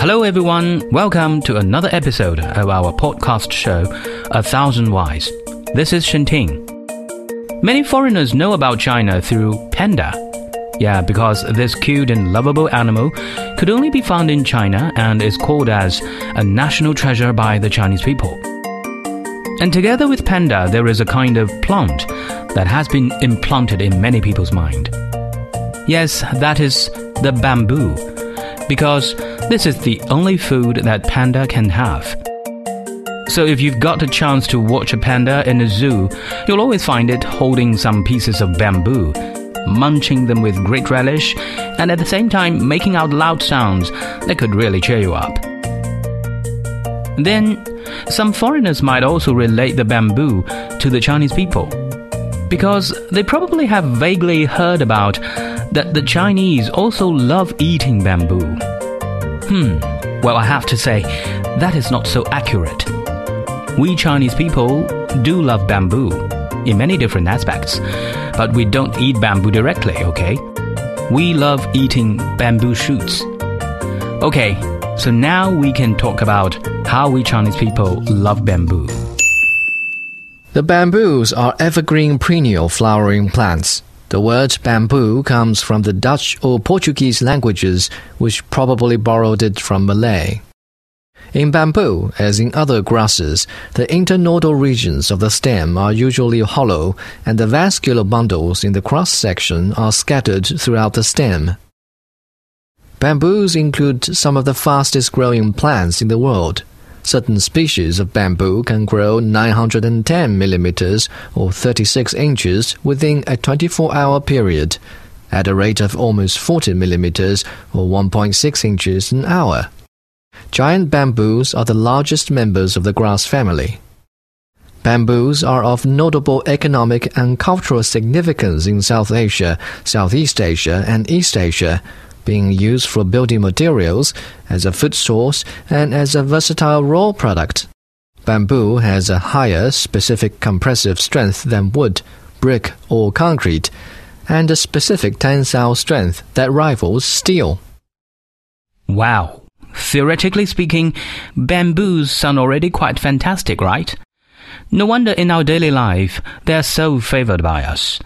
Hello, everyone. Welcome to another episode of our podcast show, A Thousand Whys. This is Shenting. Many foreigners know about China through panda. Yeah, because this cute and lovable animal could only be found in China and is called as a national treasure by the Chinese people. And together with panda, there is a kind of plant that has been implanted in many people's mind. Yes, that is the bamboo, because this is the only food that panda can have. So if you've got a chance to watch a panda in a zoo, you'll always find it holding some pieces of bamboo, munching them with great relish, and at the same time making out loud sounds that could really cheer you up. Then, some foreigners might also relate the bamboo to the Chinese people, because they probably have vaguely heard about that the Chinese also love eating bamboo. Hmm, well, I have to say, that is not so accurate. We Chinese people do love bamboo in many different aspects, but we don't eat bamboo directly, okay? We love eating bamboo shoots. Okay, so now we can talk about how we Chinese people love bamboo. The bamboos are evergreen perennial flowering plants. The word bamboo comes from the Dutch or Portuguese languages, which probably borrowed it from Malay. In bamboo, as in other grasses, the internodal regions of the stem are usually hollow, and the vascular bundles in the cross section are scattered throughout the stem. Bamboos include some of the fastest growing plants in the world. Certain species of bamboo can grow 910 millimeters or 36 inches within a 24 hour period, at a rate of almost 40 millimeters or 1.6 inches an hour. Giant bamboos are the largest members of the grass family. Bamboos are of notable economic and cultural significance in South Asia, Southeast Asia, and East Asia being used for building materials, as a food source, and as a versatile raw product. Bamboo has a higher specific compressive strength than wood, brick, or concrete, and a specific tensile strength that rivals steel. Wow. Theoretically speaking, bamboos sound already quite fantastic, right? No wonder in our daily life they are so favored by us.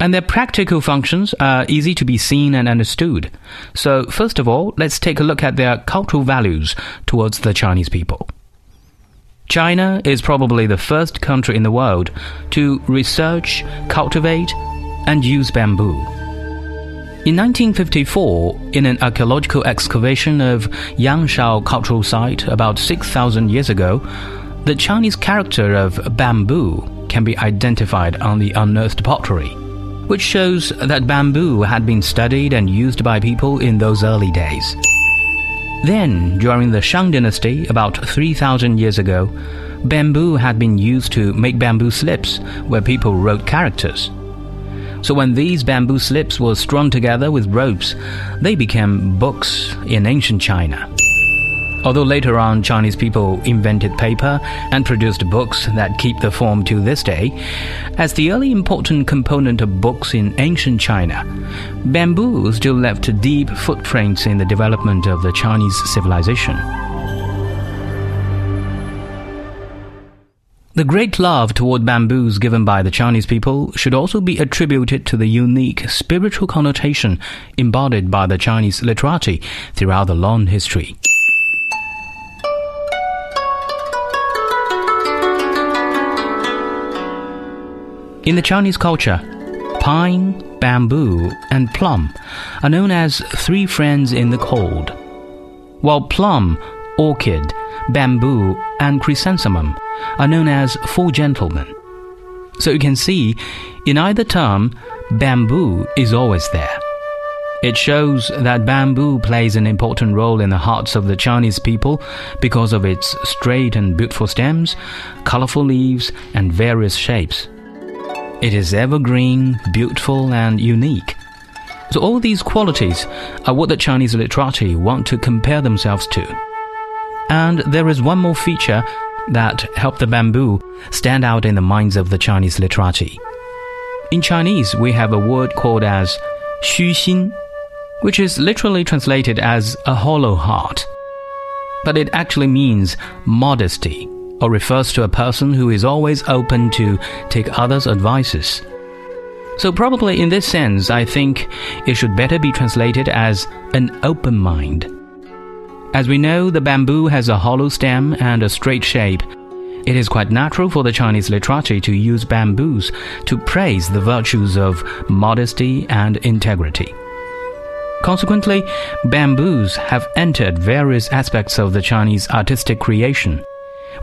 And their practical functions are easy to be seen and understood. So, first of all, let's take a look at their cultural values towards the Chinese people. China is probably the first country in the world to research, cultivate, and use bamboo. In 1954, in an archaeological excavation of Yangshao Cultural Site about 6,000 years ago, the Chinese character of bamboo can be identified on the unearthed pottery which shows that bamboo had been studied and used by people in those early days. Then, during the Shang dynasty, about 3,000 years ago, bamboo had been used to make bamboo slips where people wrote characters. So when these bamboo slips were strung together with ropes, they became books in ancient China. Although later on Chinese people invented paper and produced books that keep the form to this day, as the early important component of books in ancient China, bamboo still left deep footprints in the development of the Chinese civilization. The great love toward bamboos given by the Chinese people should also be attributed to the unique spiritual connotation embodied by the Chinese literati throughout the long history. In the Chinese culture, pine, bamboo, and plum are known as three friends in the cold, while plum, orchid, bamboo, and chrysanthemum are known as four gentlemen. So you can see, in either term, bamboo is always there. It shows that bamboo plays an important role in the hearts of the Chinese people because of its straight and beautiful stems, colorful leaves, and various shapes. It is evergreen, beautiful, and unique. So, all these qualities are what the Chinese literati want to compare themselves to. And there is one more feature that helped the bamboo stand out in the minds of the Chinese literati. In Chinese, we have a word called as 虚心, which is literally translated as a hollow heart. but it actually means modesty or refers to a person who is always open to take others' advices. So, probably in this sense, I think it should better be translated as an open mind. As we know, the bamboo has a hollow stem and a straight shape. It is quite natural for the Chinese literati to use bamboos to praise the virtues of modesty and integrity. Consequently, bamboos have entered various aspects of the Chinese artistic creation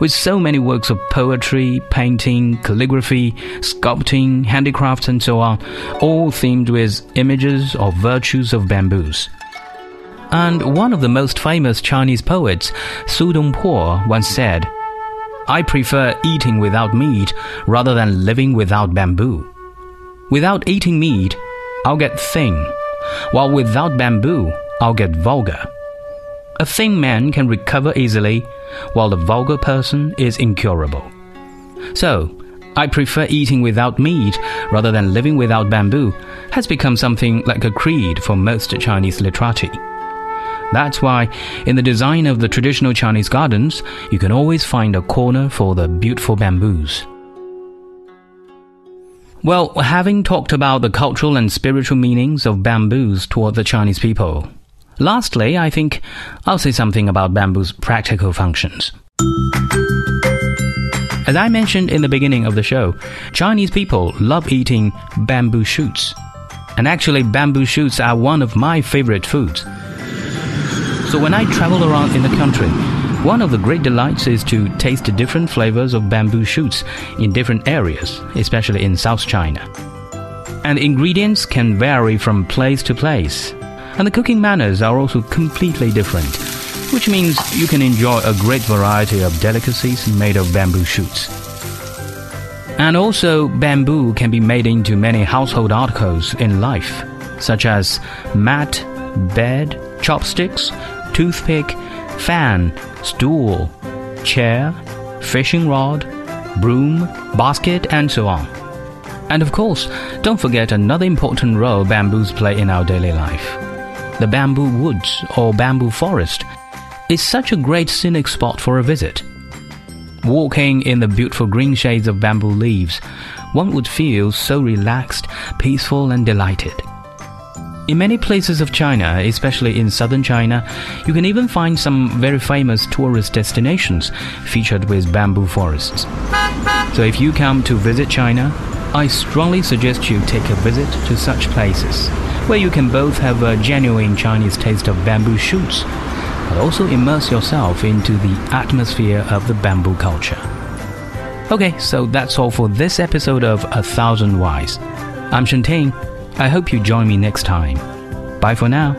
with so many works of poetry, painting, calligraphy, sculpting, handicrafts, and so on, all themed with images or virtues of bamboos. And one of the most famous Chinese poets, Su Dongpo, once said, I prefer eating without meat rather than living without bamboo. Without eating meat, I'll get thin, while without bamboo, I'll get vulgar. A thin man can recover easily, while the vulgar person is incurable. So, I prefer eating without meat rather than living without bamboo has become something like a creed for most Chinese literati. That's why, in the design of the traditional Chinese gardens, you can always find a corner for the beautiful bamboos. Well, having talked about the cultural and spiritual meanings of bamboos toward the Chinese people, Lastly, I think I'll say something about bamboo's practical functions. As I mentioned in the beginning of the show, Chinese people love eating bamboo shoots. And actually, bamboo shoots are one of my favorite foods. So when I travel around in the country, one of the great delights is to taste different flavors of bamboo shoots in different areas, especially in South China. And ingredients can vary from place to place, and the cooking manners are also completely different, which means you can enjoy a great variety of delicacies made of bamboo shoots. And also, bamboo can be made into many household articles in life, such as mat, bed, chopsticks, toothpick, fan, stool, chair, fishing rod, broom, basket, and so on. And of course, don't forget another important role bamboos play in our daily life the bamboo woods or bamboo forest, is such a great scenic spot for a visit. Walking in the beautiful green shades of bamboo leaves, one would feel so relaxed, peaceful, and delighted. In many places of China, especially in southern China, you can even find some very famous tourist destinations featured with bamboo forests. So if you come to visit China, I strongly suggest you take a visit to such places where you can both have a genuine Chinese taste of bamboo shoots, but also immerse yourself into the atmosphere of the bamboo culture. Okay, so that's all for this episode of A Thousand Whys. I'm Shantain. I hope you join me next time. Bye for now.